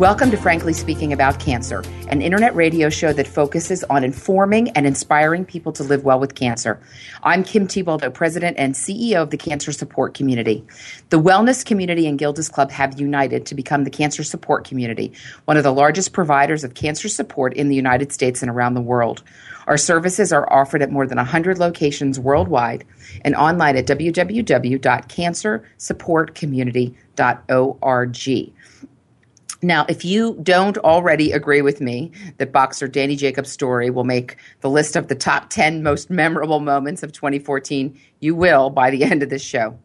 Welcome to Frankly Speaking About Cancer, an internet radio show that focuses on informing and inspiring people to live well with cancer. I'm Kim Thiboldeaux, President and CEO of the Cancer Support Community. The wellness community and Gilda's Club have united to become the Cancer Support Community, one of the largest providers of cancer support in the United States and around the world. Our services are offered at more than 100 locations worldwide and online at www.cancersupportcommunity.org. Now, if you don't already agree with me that boxer Danny Jacobs' story will make the list of the top 10 most memorable moments of 2014, you will by the end of this show.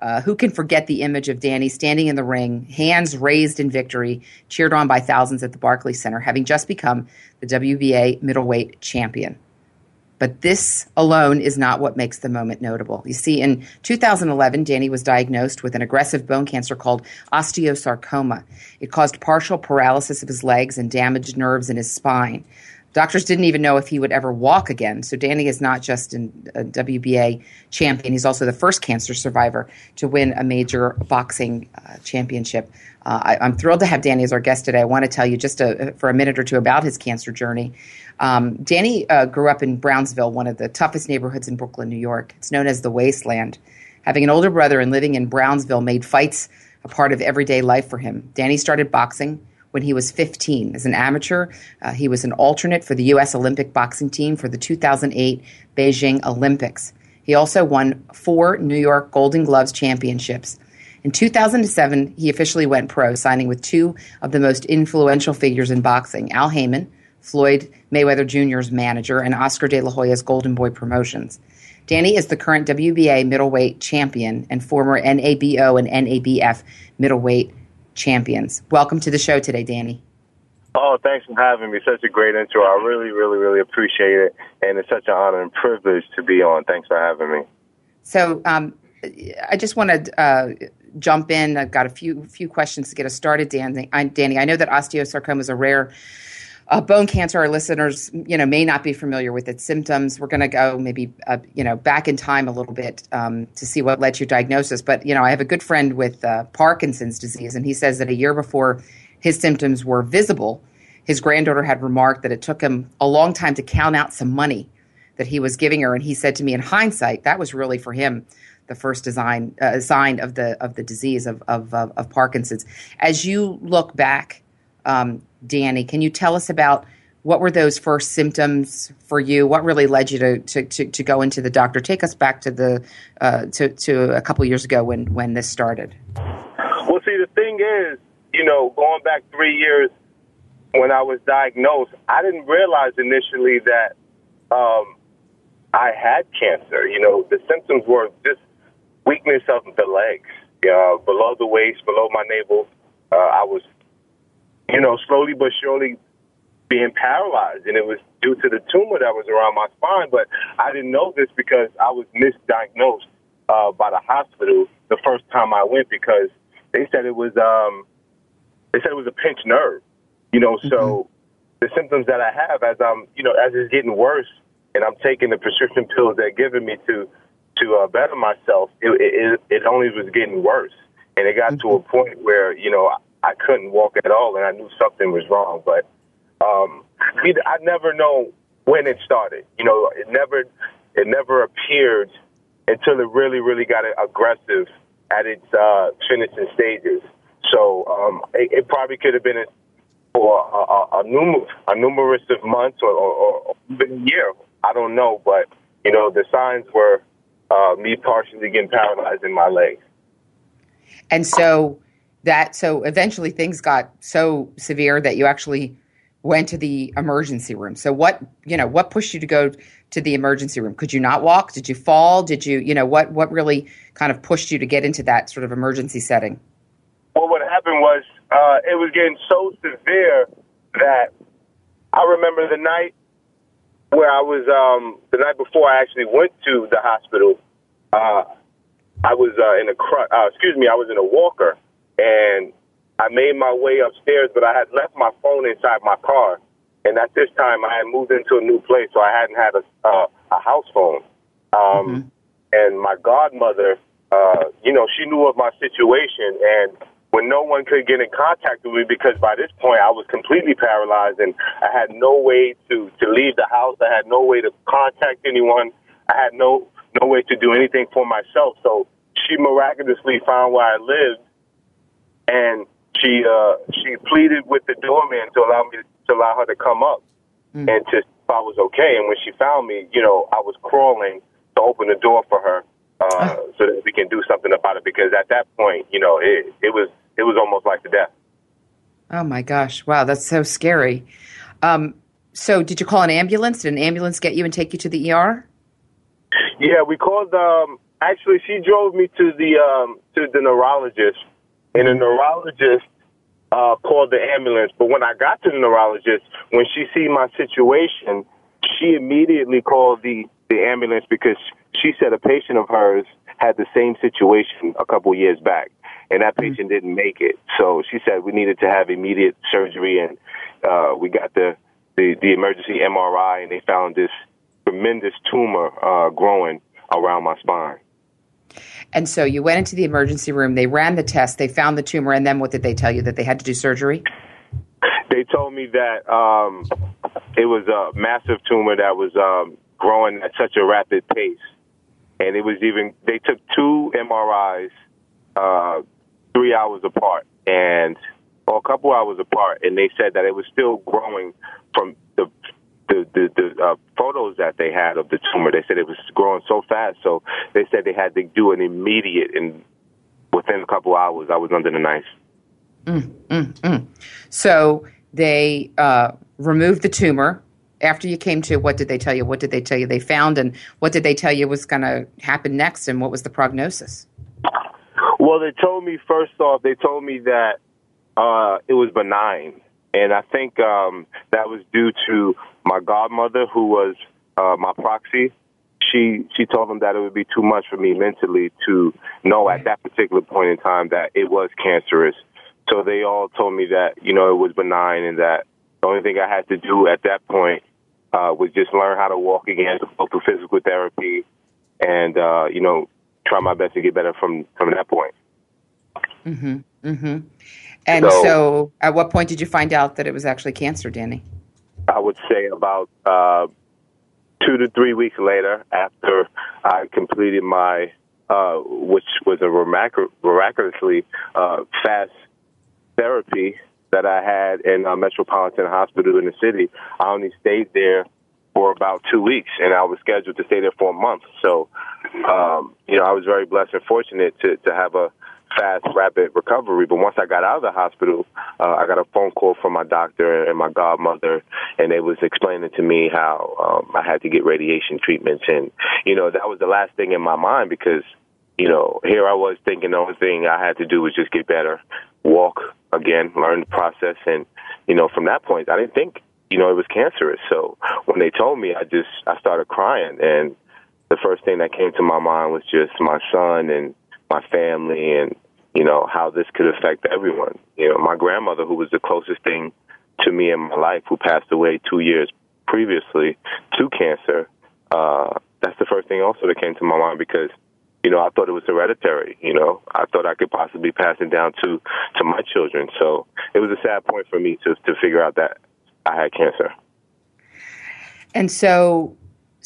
Uh, who can forget the image of Danny standing in the ring, hands raised in victory, cheered on by thousands at the Barclays Center, having just become the WBA middleweight champion? But this alone is not what makes the moment notable. You see, in 2011, Danny was diagnosed with an aggressive bone cancer called osteosarcoma. It caused partial paralysis of his legs and damaged nerves in his spine. Doctors didn't even know if he would ever walk again. So Danny is not just a WBA champion; he's also the first cancer survivor to win a major boxing uh, championship. Uh, I, am thrilled to have Danny as our guest today. I want to tell you just a, for a minute or two about his cancer journey. Um, Danny uh, grew up in Brownsville, one of the toughest neighborhoods in Brooklyn, New York. It's known as the Wasteland. Having an older brother and living in Brownsville made fights a part of everyday life for him. Danny started boxing when he was 15. As an amateur, uh, he was an alternate for the U.S. Olympic boxing team for the 2008 Beijing Olympics. He also won four New York Golden Gloves championships. In 2007, he officially went pro, signing with two of the most influential figures in boxing Al Haymon, Floyd Mayweather Jr.'s manager, and Oscar De La Hoya's Golden Boy Promotions. Danny is the current WBA middleweight champion and former NABO and NABF middleweight champions. Welcome to the show today, Danny. Oh, thanks for having me. Such a great intro. I really, really, really appreciate it. And it's such an honor and privilege to be on. Thanks for having me. So, um, I just want to uh, jump in. I've got a few few questions to get us started, Danny. I, Danny, I know that osteosarcoma is a rare uh, bone cancer, our listeners, you know, may not be familiar with its symptoms. We're going to go maybe, uh, you know, back in time a little bit um, to see what led to your diagnosis. But you know, I have a good friend with uh, Parkinson's disease, and he says that a year before his symptoms were visible, his granddaughter had remarked that it took him a long time to count out some money that he was giving her, and he said to me, in hindsight, that was really for him the first design uh, sign of the of the disease of of, of Parkinson's. As you look back um, Danny. Can you tell us about what were those first symptoms for you? What really led you to, to, to, to go into the doctor? Take us back to the uh, to, to a couple years ago when, when this started. Well, see, the thing is, you know, going back three years when I was diagnosed, I didn't realize initially that um, I had cancer. You know, the symptoms were just weakness of the legs, uh, below the waist, below my navel. Uh, I was you know, slowly but surely being paralyzed. And it was due to the tumor that was around my spine. But I didn't know this because I was misdiagnosed uh, by the hospital the first time I went because they said it was um, they said it was a pinched nerve. You know, so mm-hmm. the symptoms that I have as I'm you know as it's getting worse and I'm taking the prescription pills they're giving me to to uh, better myself, it, it it only was getting worse. And it got mm-hmm. to a point where you know I couldn't walk at all, and I knew something was wrong. But um, I never know when it started. You know, it never it never appeared until it really, really got aggressive at its uh, finishing stages. So um, it, it probably could have been for a, a, a, a numerous of months or, or, or a year. I don't know, but you know the signs were uh, me partially getting paralyzed in my legs. And so that so eventually things got so severe that you actually went to the emergency room. So what you know what pushed you to go to the emergency room? Could you not walk? Did you fall? Did you you know what what really kind of pushed you to get into that sort of emergency setting? Well, what happened was uh, it was getting so severe that I remember the night where I was um, the night before I actually went to the hospital. Uh, I was uh, in a cr- uh, excuse me, I was in a walker, and I made my way upstairs, but I had left my phone inside my car. And at this time, I had moved into a new place, so I hadn't had a uh, a house phone. Um, mm-hmm. And my godmother, uh, you know, she knew of my situation, and when no one could get in contact with me because by this point I was completely paralyzed and I had no way to to leave the house. I had no way to contact anyone. I had no no way to do anything for myself. So she miraculously found where I lived, and she uh, she pleaded with the doorman to allow me to allow her to come up mm. and to if I was okay. And when she found me, you know, I was crawling to open the door for her uh, so that we can do something about it. Because at that point, you know, it it was it was almost like the death. Oh my gosh! Wow, that's so scary. Um, so, did you call an ambulance? Did an ambulance get you and take you to the ER? Yeah, we called. Um, actually, she drove me to the um, to the neurologist, and the neurologist uh, called the ambulance. But when I got to the neurologist, when she see my situation, she immediately called the the ambulance because she said a patient of hers had the same situation a couple years back, and that mm-hmm. patient didn't make it. So she said we needed to have immediate surgery, and uh, we got the, the the emergency MRI, and they found this tremendous tumor uh, growing around my spine. And so you went into the emergency room. They ran the test. They found the tumor, and then what did they tell you? That they had to do surgery? They told me that um, it was a massive tumor that was um, growing at such a rapid pace. And it was even, they took two MRIs uh, three hours apart and, or a couple hours apart, and they said that it was still growing from the the the, the uh, photos that they had of the tumor. They said it was growing so fast, so they said they had to do an immediate, and within a couple hours, I was under the knife. Mm, mm, mm. So they uh, removed the tumor after you came to what did they tell you what did they tell you they found and what did they tell you was going to happen next and what was the prognosis well they told me first off they told me that uh, it was benign and i think um, that was due to my godmother who was uh, my proxy she she told them that it would be too much for me mentally to know at that particular point in time that it was cancerous so they all told me that you know it was benign and that the only thing I had to do at that point uh, was just learn how to walk again, go through physical therapy, and uh, you know, try my best to get better from from that point. Mm-hmm. Mm-hmm. And so, so, at what point did you find out that it was actually cancer, Danny? I would say about uh, two to three weeks later, after I completed my, uh, which was a mirac- miraculously uh, fast therapy that I had in a Metropolitan Hospital in the city. I only stayed there for about two weeks, and I was scheduled to stay there for a month. So, um, you know, I was very blessed and fortunate to to have a fast, rapid recovery. But once I got out of the hospital, uh, I got a phone call from my doctor and my godmother, and they was explaining to me how um, I had to get radiation treatments, and you know, that was the last thing in my mind because you know, here I was thinking the only thing I had to do was just get better, walk again, learn the process, and you know, from that point, I didn't think you know it was cancerous. So when they told me, I just I started crying, and the first thing that came to my mind was just my son and my family, and you know how this could affect everyone. You know, my grandmother, who was the closest thing to me in my life, who passed away two years previously to cancer. Uh, that's the first thing also that came to my mind because you know, I thought it was hereditary. You know, I thought I could possibly pass it down to to my children. So it was a sad point for me to to figure out that I had cancer. And so,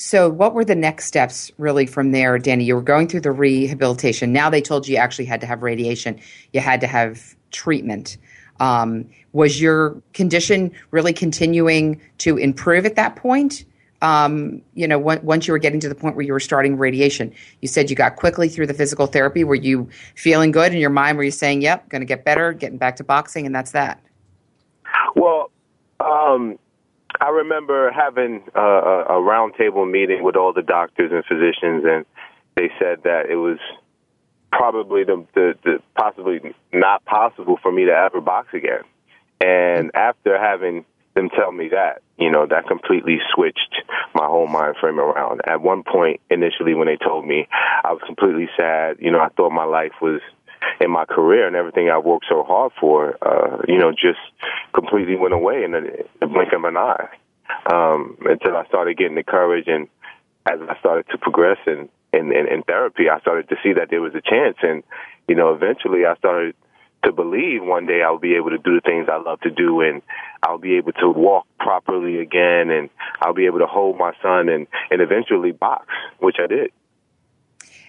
so what were the next steps really from there, Danny? You were going through the rehabilitation. Now they told you you actually had to have radiation. You had to have treatment. Um, was your condition really continuing to improve at that point? Um, you know, once you were getting to the point where you were starting radiation, you said you got quickly through the physical therapy. Were you feeling good in your mind? Were you saying, "Yep, going to get better, getting back to boxing," and that's that? Well, um, I remember having a, a roundtable meeting with all the doctors and physicians, and they said that it was probably the, the, the possibly not possible for me to ever box again. And after having them tell me that, you know, that completely switched my whole mind frame around. At one point, initially, when they told me, I was completely sad. You know, I thought my life was in my career and everything I worked so hard for, uh, you know, just completely went away in the, the blink of an eye. Um, until I started getting the courage and as I started to progress in, in, in, in therapy, I started to see that there was a chance. And, you know, eventually I started to believe one day I'll be able to do the things I love to do and I'll be able to walk properly again and I'll be able to hold my son and, and eventually box, which I did.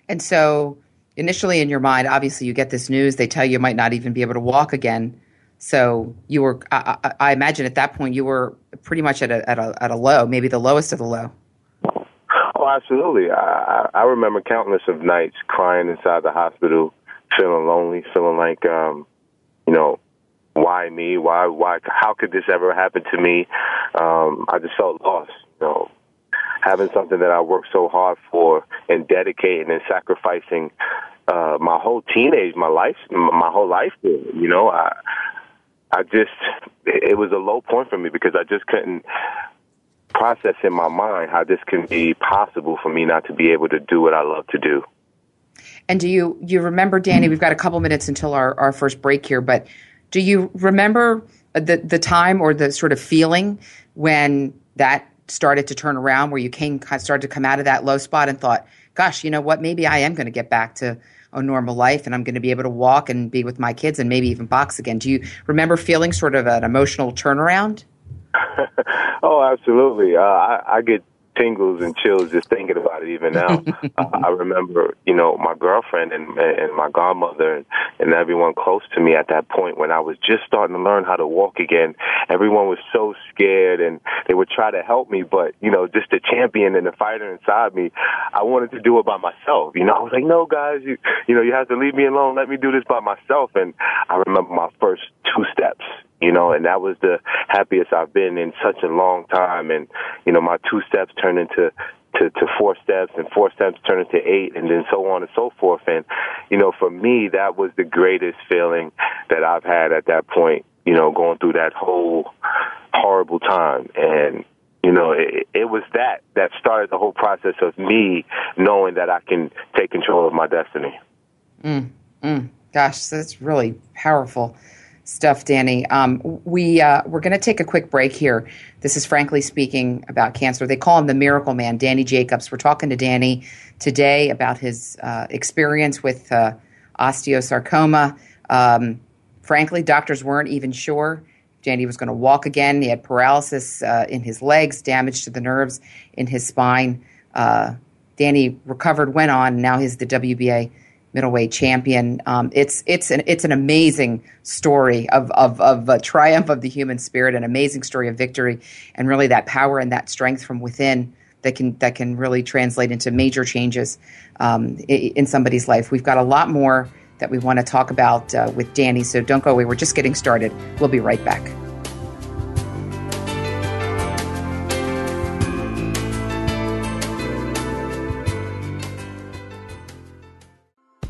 And so initially in your mind, obviously you get this news, they tell you you might not even be able to walk again. So you were, I, I, I imagine at that point you were pretty much at a, at a, at a low, maybe the lowest of the low. Oh, absolutely. I, I remember countless of nights crying inside the hospital, feeling lonely, feeling like, um, you know, why me? Why, why, how could this ever happen to me? Um, I just felt lost, you know, having something that I worked so hard for and dedicating and sacrificing, uh, my whole teenage, my life, my whole life, you know, I, I just, it was a low point for me because I just couldn't process in my mind how this can be possible for me not to be able to do what I love to do. And do you you remember, Danny? We've got a couple minutes until our, our first break here, but do you remember the the time or the sort of feeling when that started to turn around, where you came started to come out of that low spot and thought, "Gosh, you know what? Maybe I am going to get back to a normal life, and I'm going to be able to walk and be with my kids, and maybe even box again." Do you remember feeling sort of an emotional turnaround? oh, absolutely. Uh, I, I get tingles and chills just thinking about it even now. uh, I remember, you know, my girlfriend and and my godmother and, and everyone close to me at that point when I was just starting to learn how to walk again. Everyone was so scared and they would try to help me, but you know, just the champion and the fighter inside me, I wanted to do it by myself. You know, I was like, no, guys, you you know, you have to leave me alone. Let me do this by myself. And I remember my first two steps you know, and that was the happiest I've been in such a long time. And, you know, my two steps turned into to, to four steps and four steps turned into eight and then so on and so forth. And, you know, for me, that was the greatest feeling that I've had at that point, you know, going through that whole horrible time. And, you know, it, it was that that started the whole process of me knowing that I can take control of my destiny. Mm, mm. Gosh, that's really powerful stuff, Danny. Um, we uh, we're going to take a quick break here. This is frankly speaking about cancer. They call him the Miracle Man, Danny Jacobs. We're talking to Danny today about his uh, experience with uh, osteosarcoma. Um, frankly, doctors weren't even sure. Danny was going to walk again. He had paralysis uh, in his legs, damage to the nerves in his spine. Uh, Danny recovered, went on. Now he's the WBA middleweight champion. Um, it's it's an it's an amazing story of of of a triumph of the human spirit, an amazing story of victory, and really that power and that strength from within that can that can really translate into major changes um, in, somebody's life. We've got a lot more that we want to talk about uh, with Danny, so don't go away. We're just getting started. We'll be right back.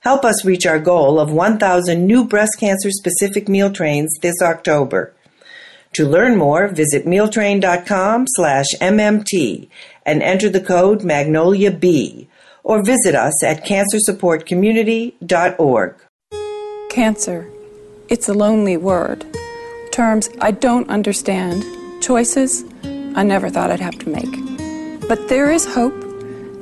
Help us reach our goal of 1,000 new breast cancer specific meal trains this October. To learn more, visit mealtrain.com slash MMT and enter the code Magnolia B or visit us at cancersupportcommunity.org. Cancer. It's a lonely word. Terms I don't understand. Choices I never thought I'd have to make. But there is hope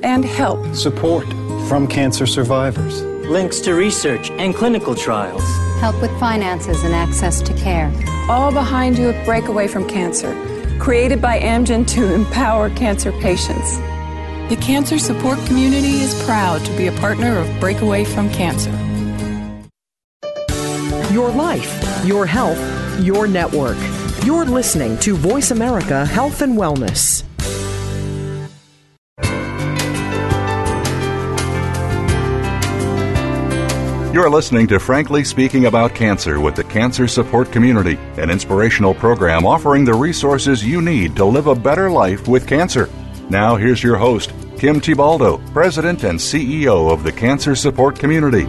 and help. Support from cancer survivors. Links to research and clinical trials. Help with finances and access to care. All behind you at Breakaway from Cancer, created by Amgen to empower cancer patients. The cancer support community is proud to be a partner of Breakaway from Cancer. Your life, your health, your network. You're listening to Voice America Health and Wellness. You're listening to Frankly Speaking About Cancer with the Cancer Support Community, an inspirational program offering the resources you need to live a better life with cancer. Now, here's your host, Kim Thiboldeaux, President and CEO of the Cancer Support Community.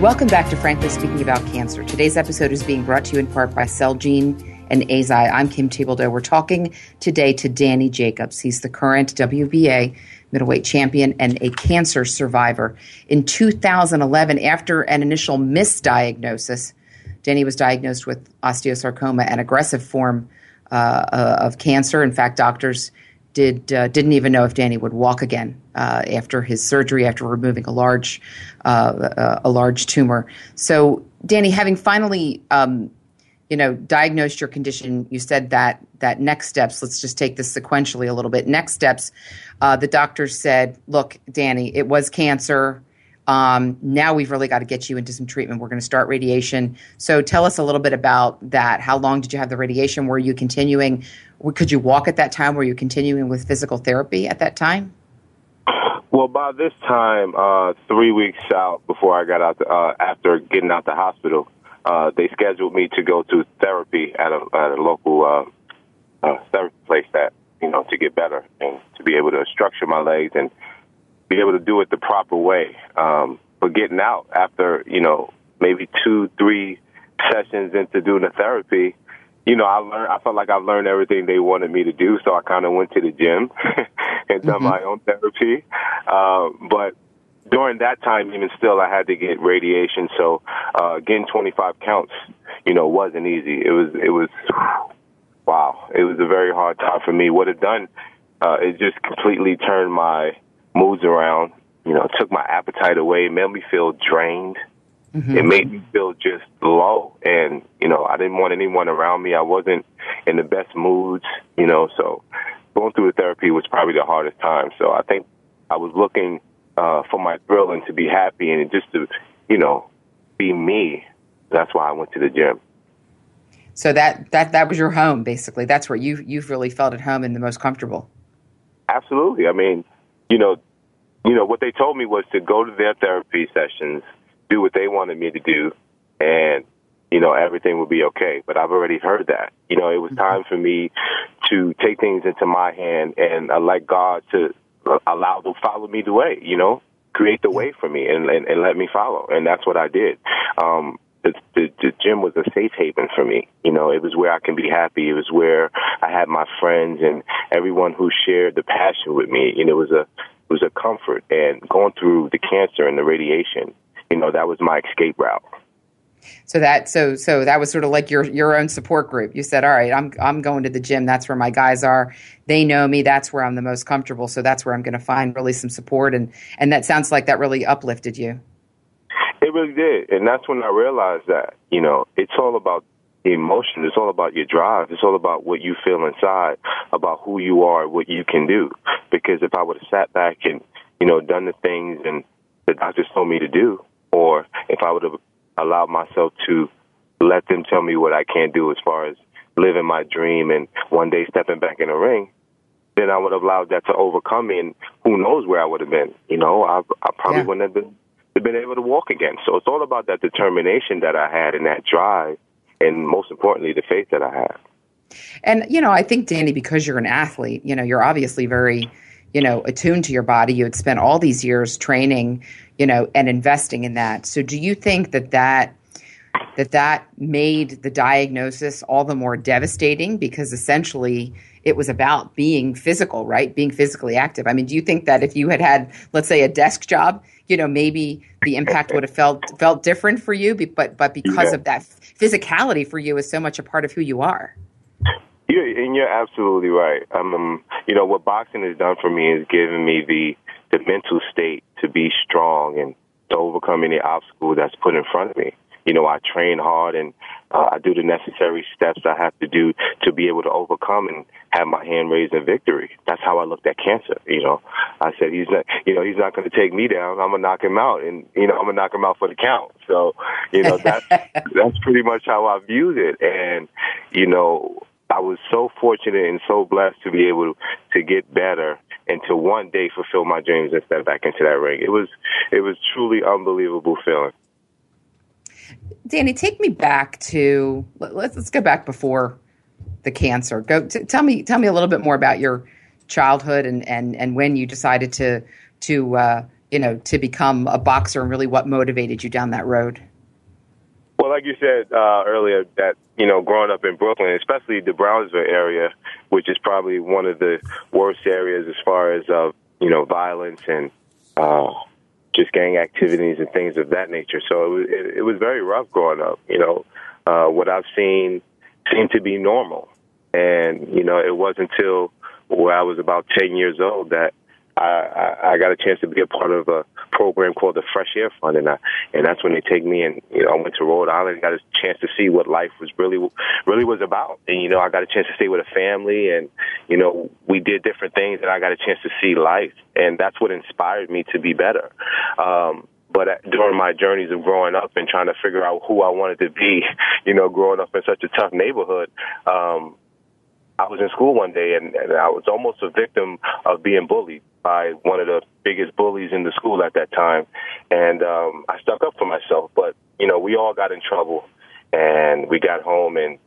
Welcome back to Frankly Speaking About Cancer. Today's episode is being brought to you in part by Celgene and Eisai. I'm Kim Thiboldeaux. We're talking today to Danny Jacobs. He's the current WBA middleweight champion and a cancer survivor. In 2011, after an initial misdiagnosis, Danny was diagnosed with osteosarcoma, an aggressive form uh, uh, of cancer. In fact, doctors did uh, didn't even know if Danny would walk again uh, after his surgery, after removing a large uh, uh, a large tumor. So, Danny, having finally um, you know diagnosed your condition, you said that that next steps. Let's just take this sequentially a little bit. Next steps uh, the doctors said, "Look, Danny, it was cancer. Um, now we've really got to get you into some treatment. We're going to start radiation." So, tell us a little bit about that. How long did you have the radiation? Were you continuing? Could you walk at that time? Were you continuing with physical therapy at that time? Well, by this time, uh, three weeks out before I got out, the, uh, after getting out the hospital, uh, they scheduled me to go to therapy at a, at a local uh, uh, therapy place that you know, to get better and to be able to structure my legs and be able to do it the proper way. Um, but getting out after, you know, maybe two, three sessions into doing the therapy, you know, I learned, I felt like I've learned everything they wanted me to do. So I kind of went to the gym and done mm-hmm. my own therapy. Uh, but during that time, even still, I had to get radiation. So, uh, getting 25 counts, you know, wasn't easy. It was, it was, wow, it was a very hard time for me. What it done, uh, it just completely turned my moods around. You know, took my appetite away, made me feel drained. Mm-hmm. It made me feel just low, and you know, I didn't want anyone around me. I wasn't in the best moods, you know. So, going through the therapy was probably the hardest time. So, I think I was looking uh, for my thrill and to be happy and just to, you know, be me. That's why I went to the gym. So that that that was your home basically. That's where you you've really felt at home and the most comfortable. Absolutely. I mean, you know, you know what they told me was to go to their therapy sessions, do what they wanted me to do, and you know everything would be okay. But I've already heard that. You know, it was mm-hmm. time for me to take things into my hand and uh, let God to allow to follow me the way. You know, create the way for me and, and, and let me follow. And that's what I did. Um, the, the, the gym was a safe haven for me. You know, it was where I can be happy. It was where I had my friends and everyone who shared the passion with me. Know, it was a it was a comfort. And going through the cancer and the radiation, you know, that was my escape route. So that so so that was sort of like your your own support group. You said, "All right, I'm I'm going to the gym. That's where my guys are. They know me. That's where I'm the most comfortable. So that's where I'm going to find really some support." And and that sounds like that really uplifted you. It really did, and that's when I realized that you know it's all about emotion. It's all about your drive. It's all about what you feel inside, about who you are, what you can do. Because if I would have sat back and you know done the things and the doctors told me to do, or if I would have allowed myself to let them tell me what I can't do as far as living my dream and one day stepping back in the ring, then I would have allowed that to overcome me, and who knows where I would have been. You know, I, I probably yeah. wouldn't have been been able to walk again. So it's all about that determination that I had and that drive, and most importantly, the faith that I had. And you know, I think Danny, because you're an athlete, you know, you're obviously very, you know, attuned to your body. You had spent all these years training, you know, and investing in that. So, do you think that that that that made the diagnosis all the more devastating because essentially it was about being physical, right? Being physically active. I mean, do you think that if you had had, let's say, a desk job, you know, maybe the impact would have felt felt different for you, but but because yeah. of that physicality for you is so much a part of who you are. Yeah, and you're absolutely right. Um, you know, what boxing has done for me is given me the the mental state to be strong and to overcome any obstacle that's put in front of me you know, I train hard and uh, I do the necessary steps I have to do to be able to overcome and have my hand raised in victory. That's how I looked at cancer. You know, I said he's not, you know, he's not going to take me down. I'm gonna knock him out, and you know, I'm gonna knock him out for the count. So, you know, that's that's pretty much how I viewed it, and you know. I was so fortunate and so blessed to be able to get better and to one day fulfill my dreams and step back into that ring. It was it was truly unbelievable feeling. Danny, take me back to let's let's go back before the cancer. Go t- tell me tell me a little bit more about your childhood and and and when you decided to to uh, you know to become a boxer and really what motivated you down that road. Well, like you said uh, earlier, that you know, growing up in Brooklyn, especially the Brownsville area, which is probably one of the worst areas as far as of you know violence and uh, just gang activities and things of that nature. So it was, it, it was very rough growing up. You know, uh, what I've seen seemed to be normal, and you know, it wasn't until where I was about ten years old that I, I, I got a chance to be a part of a program called the Fresh Air Fund, and I, and that's when they take me and you know I went to Rhode Island, and got a chance to see what life was really really was about, and you know I got a chance to stay with a family, and you know we did different things, and I got a chance to see life, and that's what inspired me to be better. Um, but during my journeys of growing up and trying to figure out who I wanted to be, you know, growing up in such a tough neighborhood, um, I was in school one day and, and I was almost a victim of being bullied by one of the biggest bullies in the school at that time. And um, I stuck up for myself, but, you know, we all got in trouble and we got home and,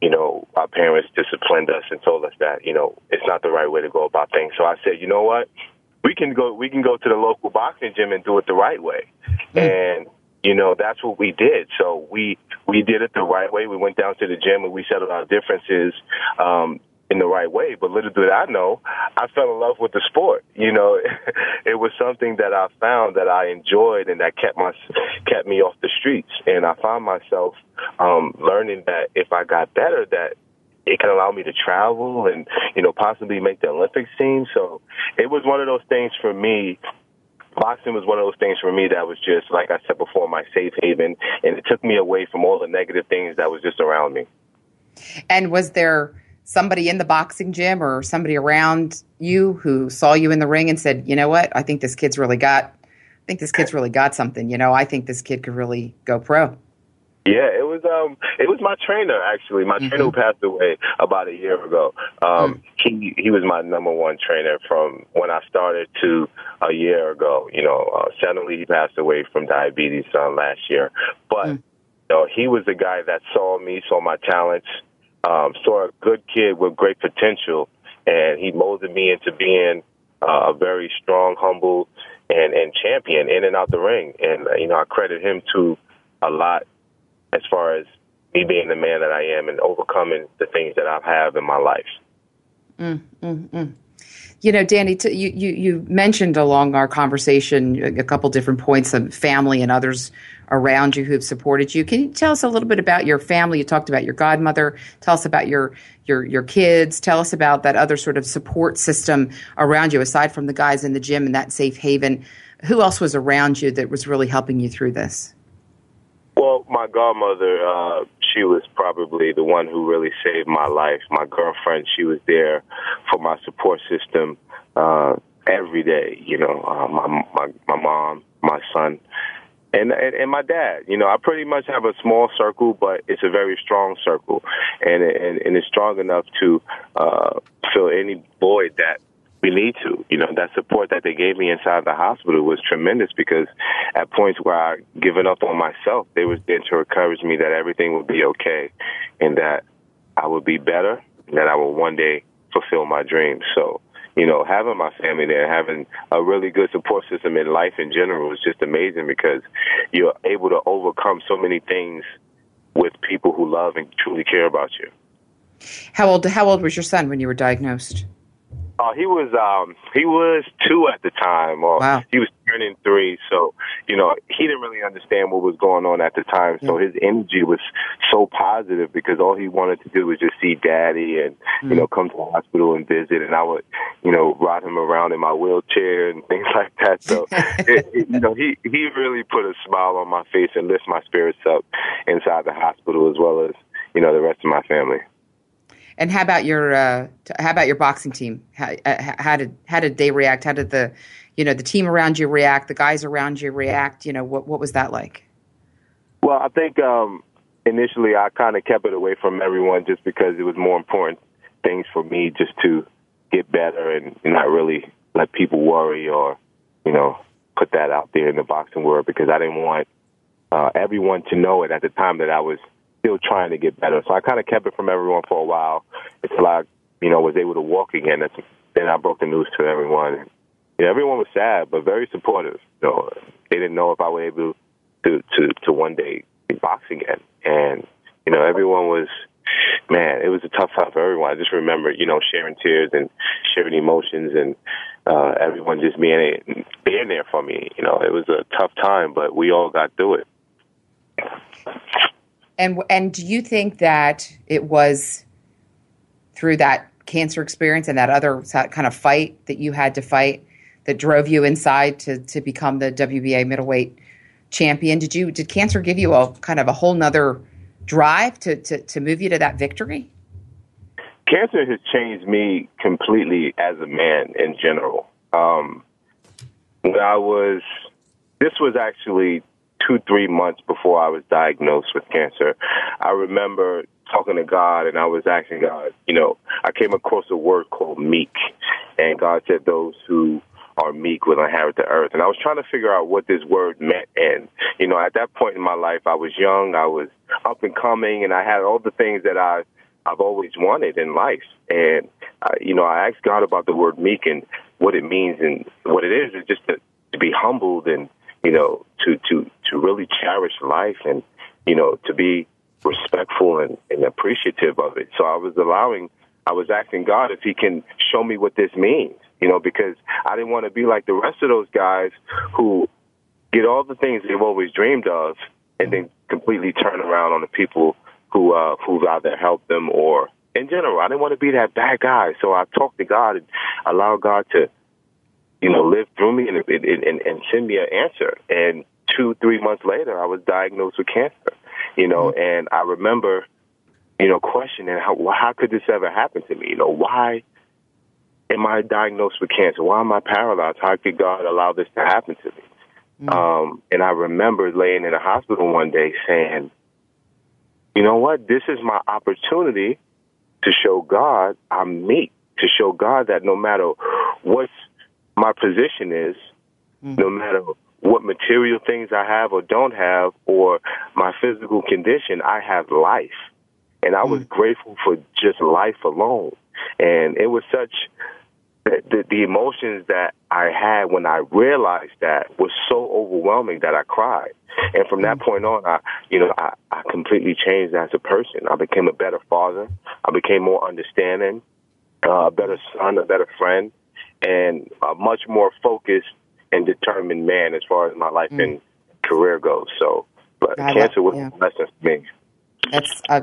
you know, our parents disciplined us and told us that, you know, it's not the right way to go about things. So I said, you know what? We can go, we can go to the local boxing gym and do it the right way. Mm. And, you know, that's what we did. So we we did it the right way. We went down to the gym and we settled our differences um, in the right way. But little did I know, I fell in love with the sport. You know, it was something that I found that I enjoyed and that kept my kept me off the streets. And I found myself um, learning that if I got better, that it can allow me to travel and you know possibly make the Olympics team. So it was one of those things for me boxing was one of those things for me that was just, like I said before, my safe haven, and it took me away from all the negative things that was just around me. And was there somebody in the boxing gym or somebody around you who saw you in the ring and said, "You know what? I think this kid's really got, I think this kid's really got something. You know, I think this kid could really go pro." Yeah, it was um it was my trainer actually. My mm-hmm. trainer who passed away about a year ago. Um mm-hmm. he he was my number one trainer from when I started to a year ago. You know, uh, suddenly he passed away from diabetes um, last year. But mm-hmm. you know, he was the guy that saw me, saw my talents, um, saw a good kid with great potential, and he molded me into being uh, a very strong, humble, and and champion in and out the ring. And uh, you know, I credit him to a lot as far as me being the man that I am and overcoming the things that I have in my life. Mm, mm, mm. You know, Danny, t- you, you, you mentioned along our conversation a couple different points of family and others around you who've supported you. Can you tell us a little bit about your family? You talked about your godmother. Tell us about your your your kids. Tell us about that other sort of support system around you, aside from the guys in the gym and that safe haven. who else was around you that was really helping you through this? Well, my godmother, uh, she was probably the one who really saved my life. My girlfriend, she was there for my support system uh, every day. You know, uh, my my my mom, my son, and, and and my dad. You know, I pretty much have a small circle, but it's a very strong circle, and and, and it's strong enough to uh, fill any void that we need to. You know, that support that they gave me inside the hospital was tremendous because at points where I given up on myself, they was there to encourage me that everything would be okay and that I would be better and that I would one day fulfill my dreams. So, you know, having my family there, having a really good support system in life in general is just amazing because you're able to overcome so many things with people who love and truly care about you. How old how old was your son when you were diagnosed? Uh, he was um he was two at the time, or wow. he was turning three. So you know he didn't really understand what was going on at the time. So his energy was so positive because all he wanted to do was just see daddy and mm. you know come to the hospital and visit. And I would you know ride him around in my wheelchair and things like that. So it, it, you know he he really put a smile on my face and lift my spirits up inside the hospital as well as you know the rest of my family. And how about your uh, how about your boxing team? How, uh, how, did how did they react? How did the you know the team around you react? The guys around you react? You know what what was that like? Well, I think um, initially I kind of kept it away from everyone just because it was more important things for me just to get better and not really let people worry or you know put that out there in the boxing world because I didn't want uh, everyone to know it at the time that I was still trying to get better. So I kind of kept it from everyone for a while until I, you know, was able to walk again. And then I broke the news to everyone. Yeah, everyone was sad, but very supportive. You know, they didn't know if I would able to to to one day boxing again. And you know, everyone was man, it was a tough time for everyone. I just remember, you know, sharing tears and sharing emotions and uh everyone just being being there for me. You know, it was a tough time, but we all got through it. And and do you think that it was through that cancer experience and that other kind of fight that you had to fight that drove you inside to to become the WBA middleweight champion? Did you did cancer give you a kind of a whole nother drive to to, to move you to that victory? Cancer has changed me completely as a man in general. Um, when I was, this was actually two, three months before I was diagnosed with cancer, I remember talking to God and I was asking God, you know, I came across a word called meek. And God said, those who are meek will inherit the earth. And I was trying to figure out what this word meant. And, you know, at that point in my life, I was young, I was up and coming, and I had all the things that I, I've always wanted in life. And, uh, you know, I asked God about the word meek and what it means and what it is is just to, to be humbled and, you know, to, to, to really cherish life and, you know, to be respectful and, and appreciative of it. So I was allowing, I was asking God if He can show me what this means, you know, because I didn't want to be like the rest of those guys who get all the things they've always dreamed of and then completely turn around on the people who uh, who've either helped them or in general. I didn't want to be that bad guy, so I talked to God and allowed God to, you know, live through me and and, and, send me an answer. And two, three months later, I was diagnosed with cancer. You know, mm-hmm. and I remember, you know, questioning how how could this ever happen to me? You know, why am I diagnosed with cancer? Why am I paralyzed? How could God allow this to happen to me? Mm-hmm. Um, and I remember laying in a hospital one day saying, you know what? This is my opportunity to show God I'm me, to show God that no matter what my position is, mm-hmm. no matter what material things I have or don't have or my physical condition, I have life. And I was mm. grateful for just life alone. And it was such the, the emotions that I had when I realized that was so overwhelming that I cried. And from that mm. point on, I, you know, I, I completely changed as a person. I became a better father. I became more understanding, uh, a better son, a better friend, and a much more focused and determined man as far as my life mm. and career goes. So, but God, cancer was yeah. a blessing for me. That's uh,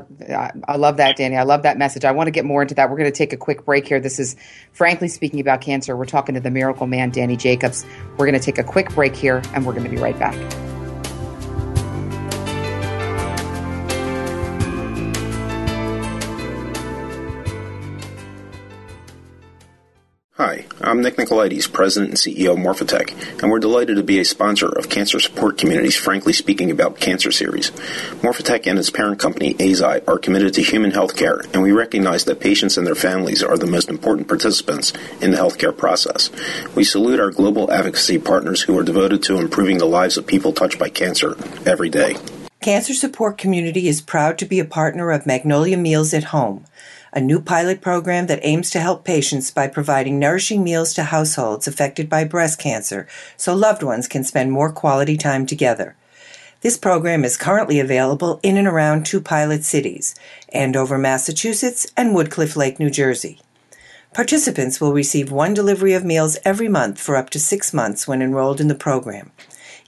I love that, Danny. I love that message. I want to get more into that. We're going to take a quick break here. This is, frankly speaking, about cancer. We're talking to the miracle man, Danny Jacobs. We're going to take a quick break here, and we're going to be right back. I'm Nick Nicolaides, President and CEO of Morphotek, and we're delighted to be a sponsor of Cancer Support Community's Frankly Speaking About Cancer series. Morphotek and its parent company, Eisai, are committed to human health care, and we recognize that patients and their families are the most important participants in the healthcare process. We salute our global advocacy partners who are devoted to improving the lives of people touched by cancer every day. Cancer Support Community is proud to be a partner of Magnolia Meals at Home a new pilot program that aims to help patients by providing nourishing meals to households affected by breast cancer so loved ones can spend more quality time together. This program is currently available in and around two pilot cities, Andover, Massachusetts and Woodcliff Lake, New Jersey. Participants will receive one delivery of meals every month for up to six months when enrolled in the program.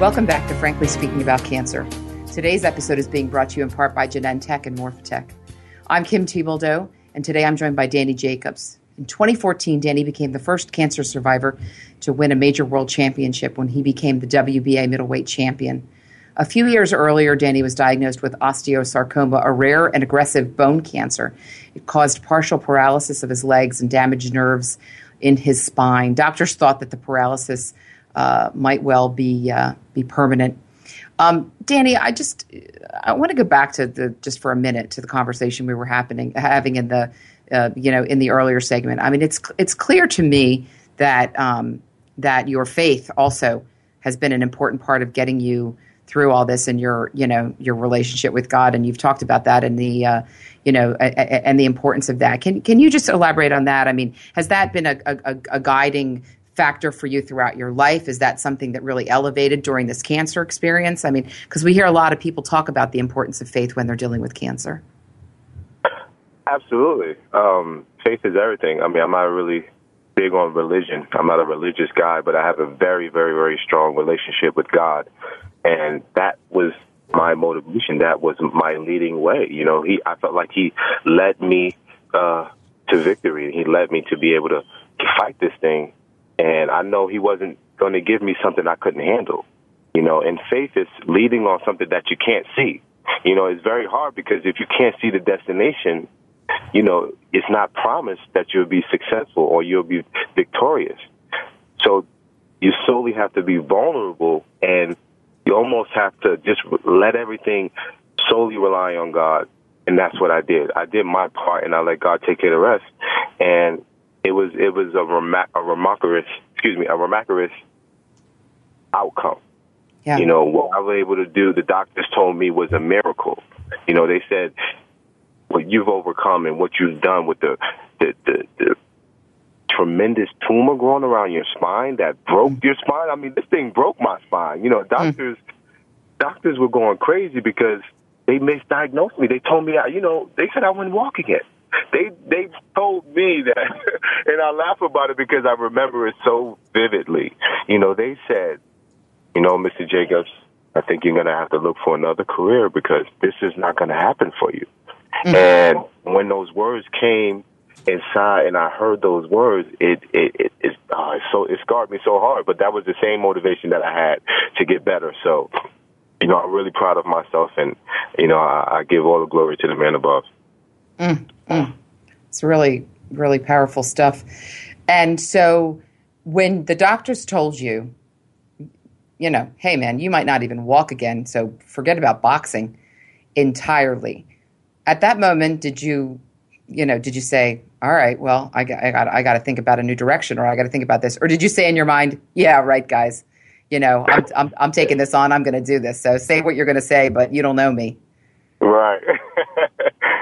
Welcome back to Frankly Speaking About Cancer. Today's episode is being brought to you in part by Genentech and Morphotek. I'm Kim Thiboldeaux, and today I'm joined by Danny Jacobs. In 2014, Danny became the first cancer survivor to win a major world championship when he became the WBA middleweight champion. A few years earlier, Danny was diagnosed with osteosarcoma, a rare and aggressive bone cancer. It caused partial paralysis of his legs and damaged nerves in his spine. Doctors thought that the paralysis uh, might well be uh, be permanent. Um, Danny, I just I want to go back to the just for a minute to the conversation we were happening having in the uh, you know, in the earlier segment. I mean, it's it's clear to me that um, that your faith also has been an important part of getting you through all this and your you know your relationship with God. And you've talked about that and the uh, you know a, a, and the importance of that. Can can you just elaborate on that? I mean, has that been a, a, a guiding factor for you throughout your life? Is that something that really elevated during this cancer experience? I mean, because we hear a lot of people talk about the importance of faith when they're dealing with cancer. Absolutely. Um, faith is everything. I mean, I'm not really big on religion. I'm not a religious guy, but I have a very, very, very strong relationship with God. And that was my motivation. That was my leading way. You know, he, I felt like he led me, uh, to victory. He led me to be able to fight this thing. And I know he wasn't going to give me something I couldn't handle. You know, and faith is leading on something that you can't see. You know, it's very hard because if you can't see the destination, you know, it's not promised that you'll be successful or you'll be victorious. So you solely have to be vulnerable and you almost have to just let everything solely rely on God. And that's what I did. I did my part and I let God take care of the rest. And was, it was a, rema- a remarkable, excuse me, a remarkable outcome. Yeah. You know, what I was able to do, the doctors told me was a miracle. You know, they said what you've overcome and what you've done with the, the, the, the tremendous tumor growing around your spine that broke your spine. I mean, this thing broke my spine. You know, doctors mm. doctors were going crazy because they misdiagnosed me. They told me, you know, they said I wouldn't walk again. They they told me that, and I laugh about it because I remember it so vividly. You know, they said, you know, Mr. Jacobs, I think you're going to have to look for another career because this is not going to happen for you. Mm-hmm. And when those words came inside and I heard those words, it it it, it uh, so it scarred me so hard. But that was the same motivation that I had to get better. So, you know, I'm really proud of myself, and you know, I, I give all the glory to the man above. Mm, mm. It's really really powerful stuff. And so, when the doctors told you, you know, hey man, you might not even walk again, so forget about boxing entirely. At that moment, did you you know, did you say, all right, well, I got, I got, I got to think about a new direction, or I got to think about this, or did you say in your mind, yeah, right, guys, you know, I'm, I'm, I'm taking this on, I'm going to do this. So say what you're going to say, but you don't know me. Right.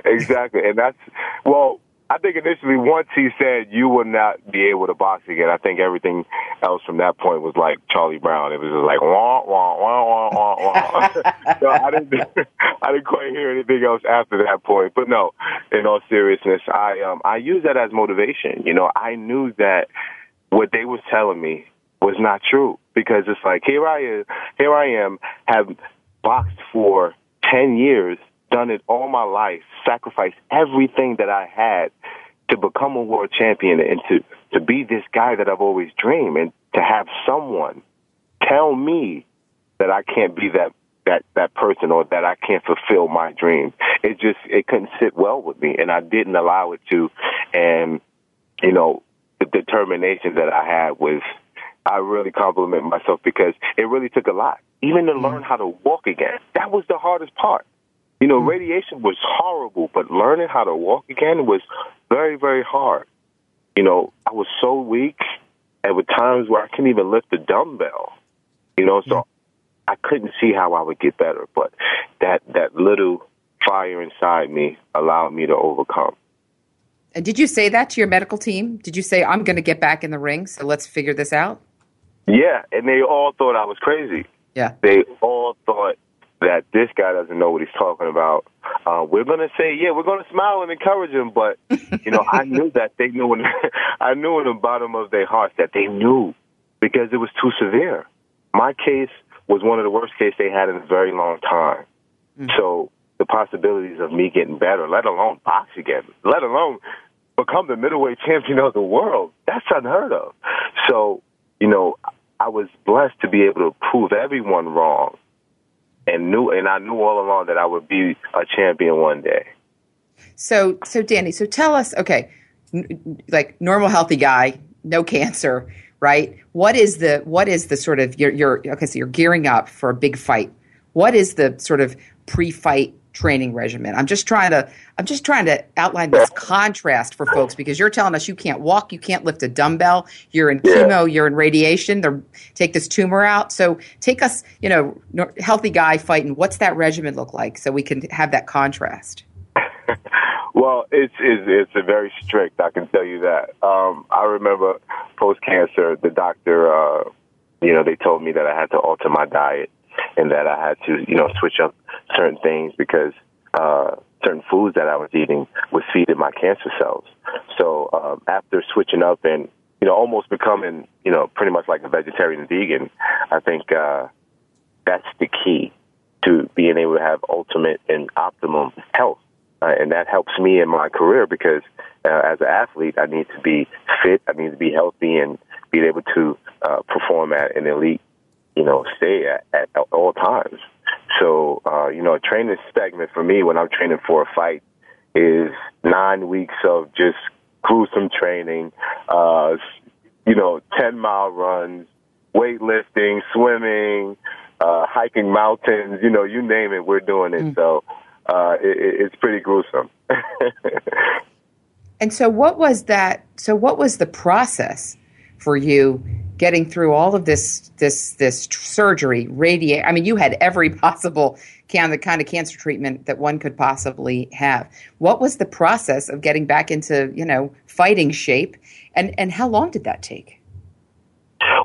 exactly, and that's well. I think initially, once he said you would not be able to box again, I think everything else from that point was like Charlie Brown. It was just like wah wah wah wah wah wah. so I didn't, I didn't quite hear anything else after that point. But no, in all seriousness, I um I use that as motivation. You know, I knew that what they was telling me was not true because it's like here I am, here I am, have boxed for ten years done it all my life, sacrificed everything that I had to become a world champion and to, to be this guy that I've always dreamed and to have someone tell me that I can't be that that that person or that I can't fulfill my dreams. It just it couldn't sit well with me and I didn't allow it to and you know the determination that I had was I really compliment myself because it really took a lot. Even to mm. learn how to walk again. That was the hardest part. You know, radiation was horrible, but learning how to walk again was very, very hard. You know, I was so weak, with times where I couldn't even lift a dumbbell. You know, so I couldn't see how I would get better. But that that little fire inside me allowed me to overcome. And did you say that to your medical team? Did you say, "I'm going to get back in the ring, so let's figure this out"? Yeah, and they all thought I was crazy. Yeah, they all thought that this guy doesn't know what he's talking about. Uh, we're going to say, yeah, we're going to smile and encourage him, but you know, I knew that they knew, in, I knew in the bottom of their hearts that they knew because it was too severe. My case was one of the worst cases they had in a very long time. Mm-hmm. So the possibilities of me getting better, let alone box again, let alone become the middleweight champion of the world, that's unheard of. So, you know, I was blessed to be able to prove everyone wrong and knew and I knew all along that I would be a champion one day. So so Danny, so tell us, okay, n- like normal healthy guy, no cancer, right? What is the what is the sort of you're you're okay, so you're gearing up for a big fight. What is the sort of pre-fight training regimen. I'm just trying to I'm just trying to outline this contrast for folks because you're telling us you can't walk, you can't lift a dumbbell, you're in chemo, you're in radiation, they take this tumor out. So take us, you know, healthy guy fighting. What's that regimen look like so we can have that contrast? well, it's, it's it's a very strict. I can tell you that. Um, I remember post cancer, the doctor, uh, you know, they told me that I had to alter my diet and that I had to, you know, switch up certain things because uh, certain foods that I was eating was feeding my cancer cells. So um, after switching up and you know almost becoming you know pretty much like a vegetarian and vegan, I think uh, that's the key to being able to have ultimate and optimum health. Uh, and that helps me in my career because uh, as an athlete, I need to be fit, I need to be healthy, and be able to uh, perform at an elite, you know, stay at, at all times. So, uh, you know, a training segment for me when I'm training for a fight is nine weeks of just gruesome training, uh, you know, 10 mile runs, weightlifting, swimming, uh, hiking mountains. You know, you name it, we're doing it. Mm. So uh, it, it's pretty gruesome. and so, what was that? So, what was the process for you getting through all of this this this surgery, radiate? I mean, you had every possible can the kind of cancer treatment that one could possibly have. What was the process of getting back into you know fighting shape, and and how long did that take?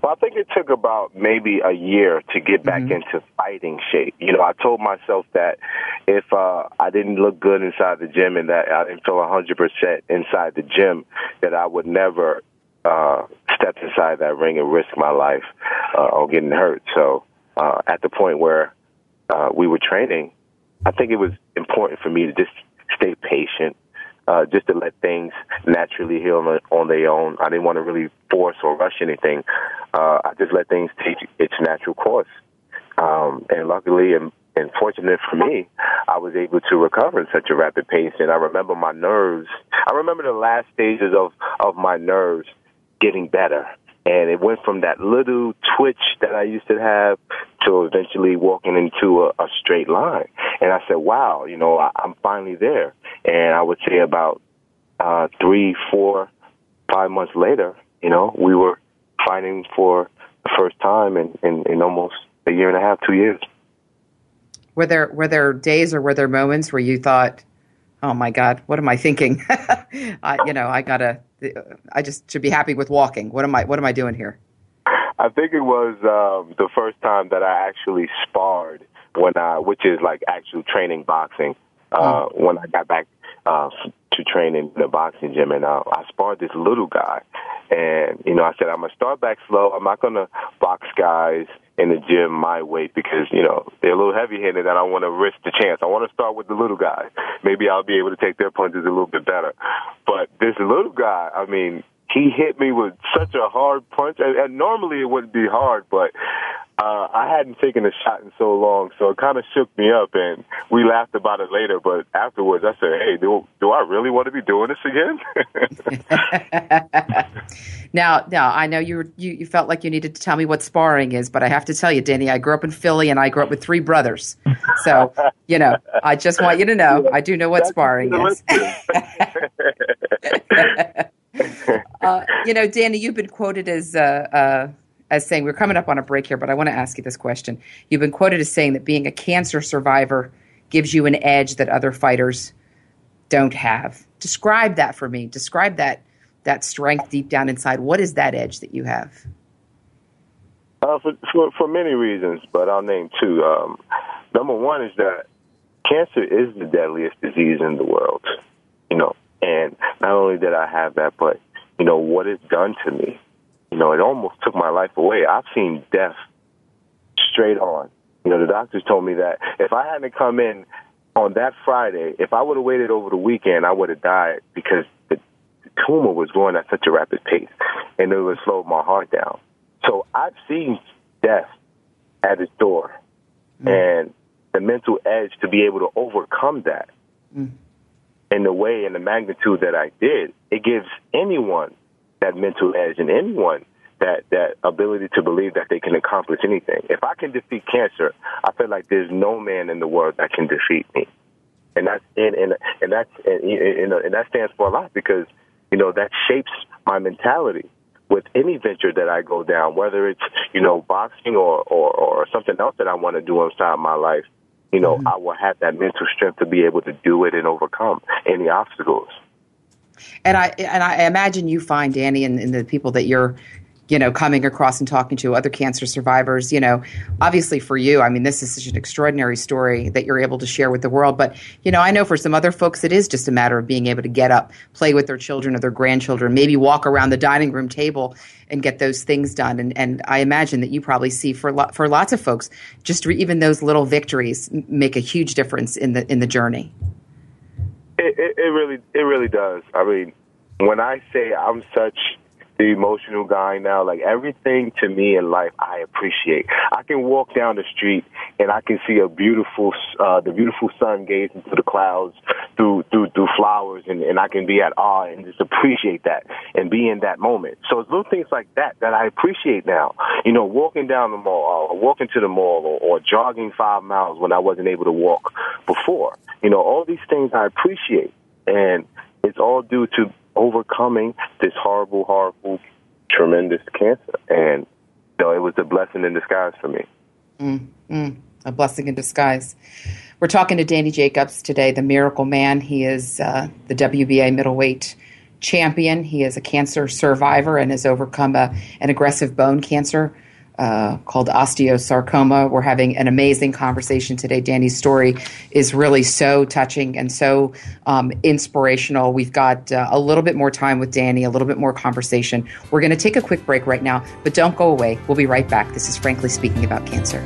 Well, I think it took about maybe a year to get back mm-hmm. into fighting shape. You know, I told myself that if uh, I didn't look good inside the gym and that I didn't feel 100% inside the gym, that I would never uh, step inside that ring and risk my life uh, on getting hurt. So uh, at the point where uh, we were training, I think it was important for me to just stay patient, uh, just to let things naturally heal on, on their own. I didn't want to really force or rush anything. Uh, I just let things take its natural course. Um, and luckily and, and fortunate for me, I was able to recover in such a rapid pace. And I remember my nerves. I remember the last stages of, of my nerves getting better. And it went from that little twitch that I used to have to eventually walking into a, a straight line. And I said, wow, you know, I, I'm finally there. And I would say about uh, three, four, five months later, you know, we were fighting for the first time in, in, in almost a year and a half, two years. Were there were there days or were there moments where you thought, "Oh my God, what am I thinking?" I, you know, I gotta, I just should be happy with walking. What am I? What am I doing here? I think it was um, the first time that I actually sparred when I, which is like actual training boxing. Uh, mm. When I got back uh, to train in the boxing gym, and uh, I sparred this little guy, and you know, I said I'm gonna start back slow. I'm not gonna box guys in the gym my weight because you know they're a little heavy-handed, and I want to risk the chance. I want to start with the little guy. Maybe I'll be able to take their punches a little bit better. But this little guy, I mean, he hit me with such a hard punch, and, and normally it wouldn't be hard, but uh, I hadn't taken a shot in so long, so it kind of shook me up, and we laughed about it later. But afterwards, I said, "Hey, do do I really want to be doing this again?" now, now I know you, you you felt like you needed to tell me what sparring is, but I have to tell you, Danny, I grew up in Philly, and I grew up with three brothers, so you know, I just want you to know I do know what sparring is. uh, you know, Danny, you've been quoted as. Uh, uh, as saying, we're coming up on a break here, but I want to ask you this question. You've been quoted as saying that being a cancer survivor gives you an edge that other fighters don't have. Describe that for me. Describe that that strength deep down inside. What is that edge that you have? Uh, for, for, for many reasons, but I'll name two. Um, number one is that cancer is the deadliest disease in the world. You know, and not only did I have that, but you know what it's done to me you know, it almost took my life away. I've seen death straight on. You know, the doctors told me that if I hadn't come in on that Friday, if I would have waited over the weekend, I would have died because the, the tumor was growing at such a rapid pace, and it would slow my heart down. So I've seen death at its door, mm. and the mental edge to be able to overcome that mm. In the way and the magnitude that I did, it gives anyone that mental edge in anyone that that ability to believe that they can accomplish anything. If I can defeat cancer, I feel like there's no man in the world that can defeat me, and that's and and, and that's and, and, and that stands for a lot because you know that shapes my mentality with any venture that I go down, whether it's you know boxing or or, or something else that I want to do inside my life. You know, mm-hmm. I will have that mental strength to be able to do it and overcome any obstacles. And I and I imagine you find Danny and, and the people that you're you know, coming across and talking to other cancer survivors, you know, obviously for you, I mean, this is such an extraordinary story that you're able to share with the world. But, you know, I know for some other folks, it is just a matter of being able to get up, play with their children or their grandchildren, maybe walk around the dining room table and get those things done. And, and I imagine that you probably see for, lo- for lots of folks, just even those little victories make a huge difference in the, in the journey. It, it, it really, it really does. I mean, when I say I'm such the emotional guy now, like everything to me in life, I appreciate. I can walk down the street and I can see a beautiful, uh, the beautiful sun gaze into the clouds through through through flowers, and, and I can be at awe and just appreciate that and be in that moment. So it's little things like that that I appreciate now. You know, walking down the mall, or walking to the mall, or, or jogging five miles when I wasn't able to walk before. You know, all these things I appreciate, and it's all due to overcoming this horrible, horrible, tremendous cancer. And you know, it was a blessing in disguise for me. Mm, mm, a blessing in disguise. We're talking to Danny Jacobs today, the miracle man. He is uh, the WBA middleweight champion. He is a cancer survivor and has overcome a, an aggressive bone cancer uh, called osteosarcoma. We're having an amazing conversation today. Danny's story is really so touching and so um, inspirational. We've got uh, a little bit more time with Danny, a little bit more conversation. We're going to take a quick break right now, but don't go away. We'll be right back. This is Frankly Speaking About Cancer.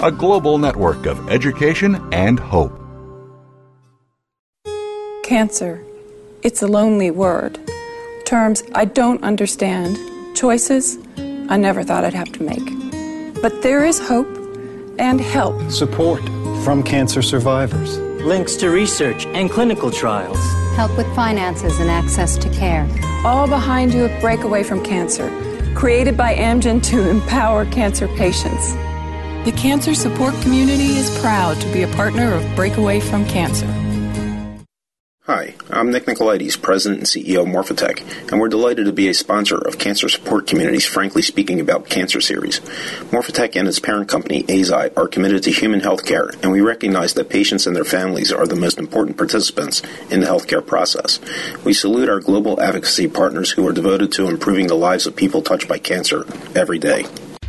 a global network of education and hope. Cancer. It's a lonely word. Terms I don't understand. Choices I never thought I'd have to make. But there is hope and help. Support from cancer survivors. Links to research and clinical trials. Help with finances and access to care. All behind you at Breakaway from Cancer, created by Amgen to empower cancer patients. The cancer support community is proud to be a partner of Breakaway from Cancer. Hi, I'm Nick Nicolaides, President and CEO of Morphotek, and we're delighted to be a sponsor of Cancer Support Community's Frankly Speaking About Cancer series. Morphotek and its parent company, Eisai, are committed to human health care, and we recognize that patients and their families are the most important participants in the healthcare process. We salute our global advocacy partners who are devoted to improving the lives of people touched by cancer every day.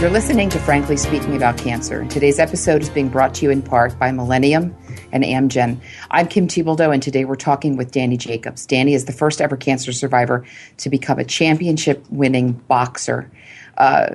You're listening to Frankly Speaking About Cancer. Today's episode is being brought to you in part by Millennium and Amgen. I'm Kim Thiboldeaux, and today we're talking with Danny Jacobs. Danny is the first ever cancer survivor to become a championship winning boxer. Uh,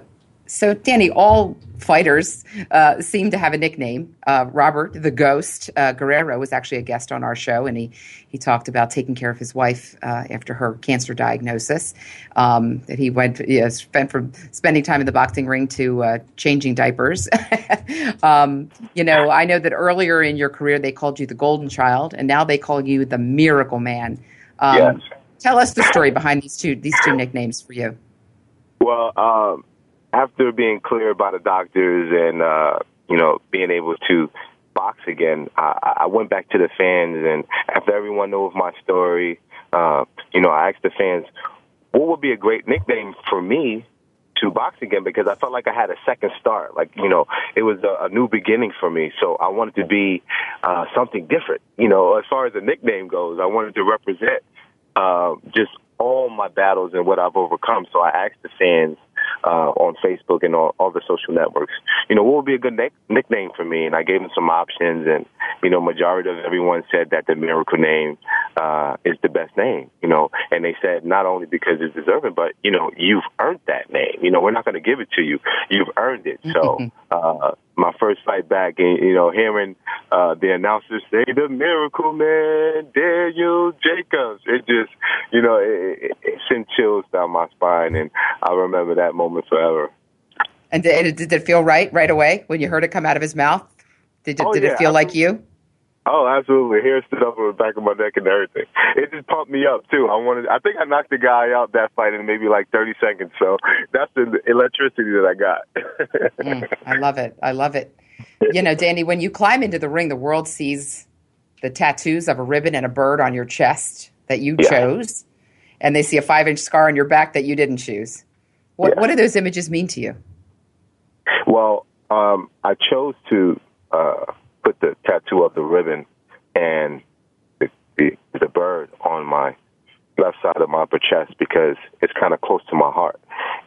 so, Danny, all fighters uh, seem to have a nickname. Uh, Robert the Ghost uh, Guerrero was actually a guest on our show, and he, he talked about taking care of his wife uh, after her cancer diagnosis. Um, that he went you know, spent from spending time in the boxing ring to uh, changing diapers. um, you know, I know that earlier in your career they called you the Golden Child, and now they call you the Miracle Man. Um, yes. Tell us the story behind these two these two nicknames for you. Well, um, after being cleared by the doctors and uh, you know being able to box again, I, I went back to the fans, and after everyone knows my story, uh, you know, I asked the fans, what would be a great nickname for me to box again because I felt like I had a second start. Like, you know, it was a, a new beginning for me. So I wanted to be uh, something different. You know, as far as the nickname goes, I wanted to represent uh, just all my battles and what I've overcome. So I asked the fans uh, on Facebook and all, all the social networks. You know, what would be a good nick- nickname for me? And I gave him some options, and you know, majority of everyone said that the Miracle name uh, is the best name. You know, and they said not only because it's deserving, but you know, you've earned that name. You know, we're not going to give it to you; you've earned it. So, uh, my first fight back, and you know, hearing uh, the announcers say the Miracle Man, Daniel Jacobs, it just, you know, it, it, it sent chills down my spine, and I remember that moment forever. And did, did it feel right right away when you heard it come out of his mouth? Did, Oh, did yeah, it feel like you? Oh, absolutely. Hair stood up on the back of my neck and everything. It just pumped me up too. I wanted I think I knocked the guy out that fight in maybe like thirty seconds. So that's the electricity that I got. Mm, I love it. I love it. You know, Danny, when you climb into the ring, the world sees the tattoos of a ribbon and a bird on your chest that you Yeah. chose, and they see a five inch scar on your back that you didn't choose. What, what do those images mean to you? Well, um, I chose to uh, put the tattoo of the ribbon and the, the, the bird on my left side of my upper chest because it's kind of close to my heart.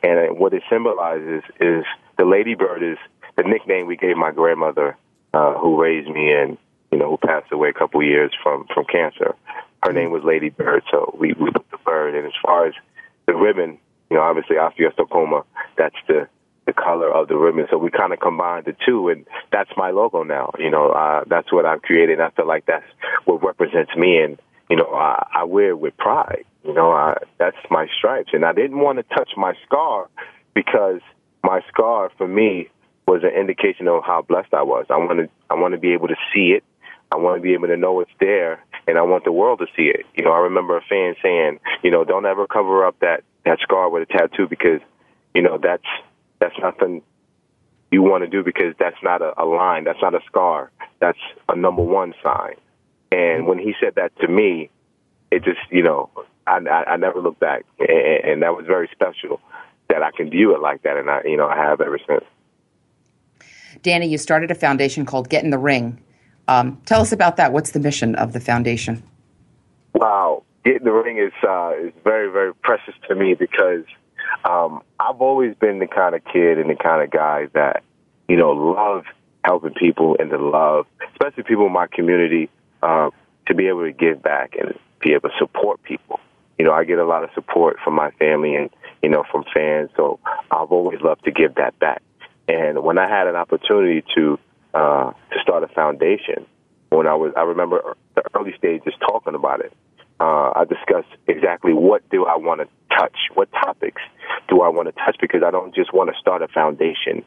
And what it symbolizes is the ladybird is the nickname we gave my grandmother, uh, who raised me and you know who passed away a couple years from from cancer. Her name was Lady Bird, so we we put the bird. And as far as the ribbon, you know, obviously osteosarcoma, that's the the color of the ribbon. So we kind of combined the two, and that's my logo now. You know, uh, that's what I've created. I feel like that's what represents me, and you know, I, I wear it with pride. You know, I, that's my stripes, and I didn't want to touch my scar because my scar for me was an indication of how blessed I was. I wanted, I want to be able to see it. I want to be able to know it's there, and I want the world to see it. You know, I remember a fan saying, you know, don't ever cover up that that scar with a tattoo because, you know, that's that's nothing you want to do because that's not a, a line, that's not a scar, that's a number one sign. And when he said that to me, it just, you know, I, I, I never looked back, and, and that was very special that I can view it like that, and I, you know, I have ever since. Danny, you started a foundation called Get in the Ring. Um, tell us about that. What's the mission of the foundation? Wow, Get in the ring is uh, is very very precious to me because um, I've always been the kind of kid and the kind of guy that you know love helping people and to love, especially people in my community, uh, to be able to give back and be able to support people. You know, I get a lot of support from my family and you know from fans, so I've always loved to give that back. And when I had an opportunity to uh, to start a foundation, when I was, I remember the early stages talking about it. Uh, I discussed exactly what do I want to touch, what topics do I want to touch, because I don't just want to start a foundation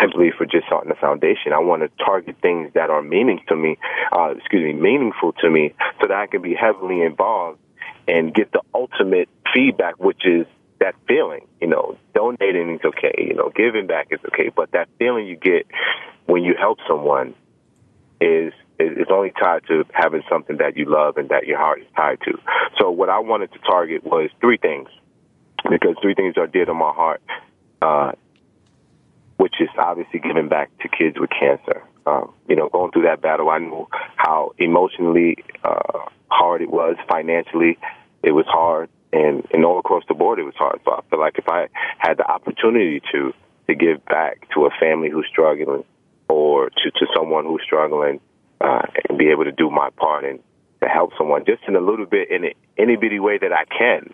simply for just starting a foundation. I want to target things that are meaning to me, uh, excuse me, meaningful to me, so that I can be heavily involved and get the ultimate feedback, which is that feeling. You know, donating is okay. You know, giving back is okay, but that feeling you get when you help someone is is only tied to having something that you love and that your heart is tied to. So what I wanted to target was three things, because three things are dear to my heart, uh, which is obviously giving back to kids with cancer. Um, you know, going through that battle, I knew how emotionally uh, hard it was, financially it was hard, and, and all across the board it was hard. So I feel like if I had the opportunity to to give back to a family who's struggling or to, to someone who's struggling uh, and be able to do my part and to help someone just in a little bit in any bitty way that I can,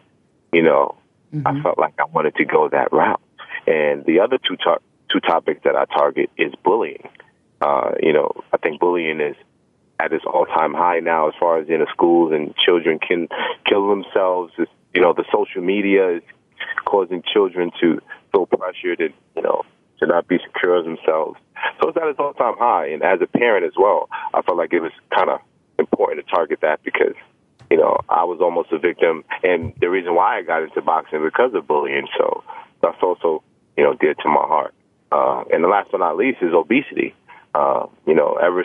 you know, I felt like I wanted to go that route. And the other two tar- two topics that I target is bullying. Uh, you know, I think bullying is at its all time high now as far as in the schools and children can kill themselves. It's, you know, the social media is causing children to feel pressured and, you know, to not be secure of themselves. So it's at its all time high. And as a parent as well, I felt like it was kind of important to target that because, you know, I was almost a victim. And the reason why I got into boxing because of bullying. So that's also, you know, dear to my heart. Uh, and the last but not least is obesity. Uh, you know, ever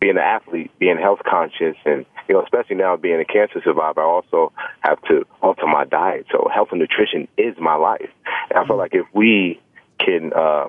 being an athlete, being health conscious, and you know, especially now being a cancer survivor, I also have to alter my diet. So health and nutrition is my life, and I feel like if we can uh,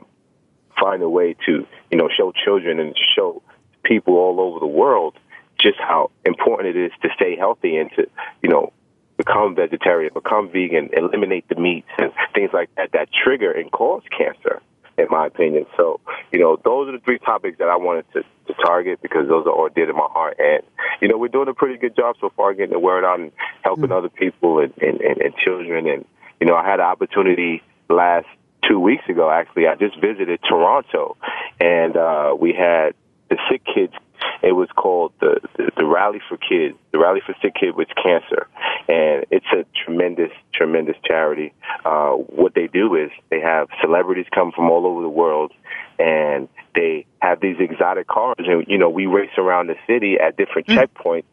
find a way to, you know, show children and show people all over the world just how important it is to stay healthy and to, you know, become vegetarian, become vegan, eliminate the meats and things like that that trigger and cause cancer, in my opinion. So, you know, those are the three topics that I wanted to, to target because those are all dear to my heart. And, you know, we're doing a pretty good job so far getting the word out and helping mm-hmm. other people and, and, and, and children. And, you know, I had an opportunity last two weeks ago, actually. I just visited Toronto and uh, we had the sick kids it was called the, the, the Rally for Kids, the Rally for Sick Kids with Cancer, and it's a tremendous, tremendous charity. Uh, what they do is they have celebrities come from all over the world, and they have these exotic cars, and you know we race around the city at different mm-hmm. checkpoints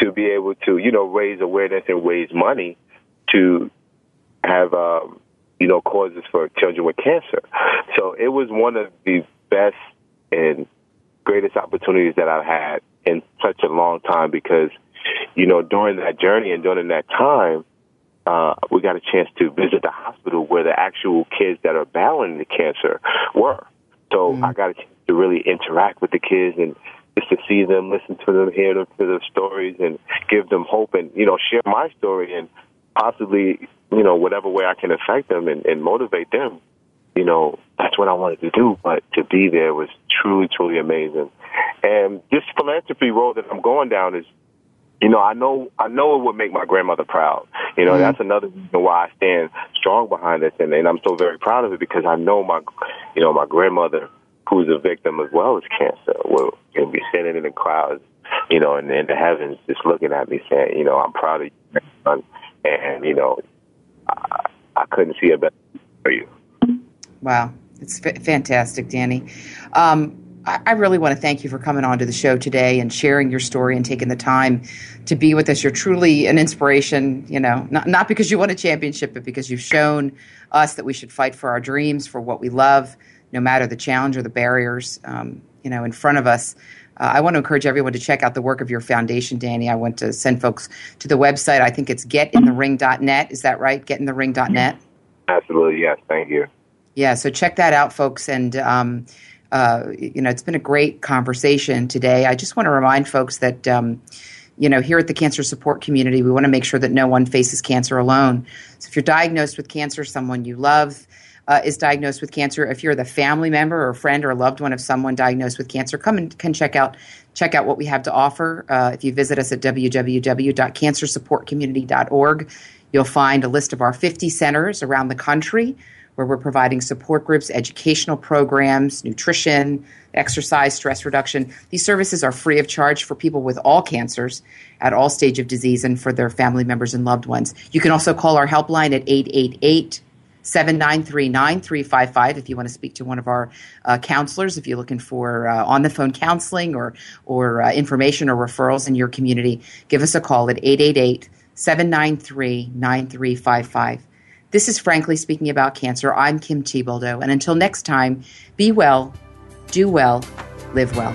to be able to you know raise awareness and raise money to have um, you know causes for children with cancer. So it was one of the best and greatest opportunities that I've had in such a long time because, you know, during that journey and during that time, uh, we got a chance to visit the hospital where the actual kids that are battling the cancer were. So mm-hmm. I got a chance to really interact with the kids and just to see them, listen to them, hear them, to their stories, and give them hope, and you know, share my story, and possibly, you know, whatever way I can affect them and, and motivate them you know, that's what I wanted to do. But to be there was truly, truly amazing. And this philanthropy road that I'm going down is, you know, I know, I know it would make my grandmother proud. You know, mm-hmm. that's another reason why I stand strong behind this, and, and I'm so very proud of it because I know my, you know, my grandmother, who's a victim as well as cancer, will, will be sitting in the crowds, you know, in, in the heavens, just looking at me, saying, you know, I'm proud of you, son. and you know, I, I couldn't see a better for you. Wow, it's f- fantastic, Danny. Um, I, I really want to thank you for coming on to the show today and sharing your story and taking the time to be with us. You're truly an inspiration, you know, not, not because you won a championship, but because you've shown us that we should fight for our dreams, for what we love, no matter the challenge or the barriers, um, you know, in front of us. Uh, I want to encourage everyone to check out the work of your foundation, Danny. I want to send folks to the website. I think it's getinthering.net. Is that right? Getinthering.net? Absolutely, yes. Thank you. Yeah, so check that out, folks. And, um, uh, you know, it's been a great conversation today. I just want to remind folks that, um, you know, here at the Cancer Support Community, we want to make sure that no one faces cancer alone. So if you're diagnosed with cancer, someone you love, uh, is diagnosed with cancer, if you're the family member or friend or loved one of someone diagnosed with cancer, come and can check out check out what we have to offer. Uh, if you visit us at www.cancersupportcommunity.org, you'll find a list of our 50 centers around the country where we're providing support groups, educational programs, nutrition, exercise, stress reduction. These services are free of charge for people with all cancers at all stage of disease and for their family members and loved ones. You can also call our helpline at 888 793 9355 if you want to speak to one of our uh, counselors, if you're looking for uh, on the phone counseling or, or uh, information or referrals in your community. Give us a call at 888 793 9355. This is Frankly Speaking About Cancer. I'm Kim Thiboldeaux. And until next time, be well, do well, live well.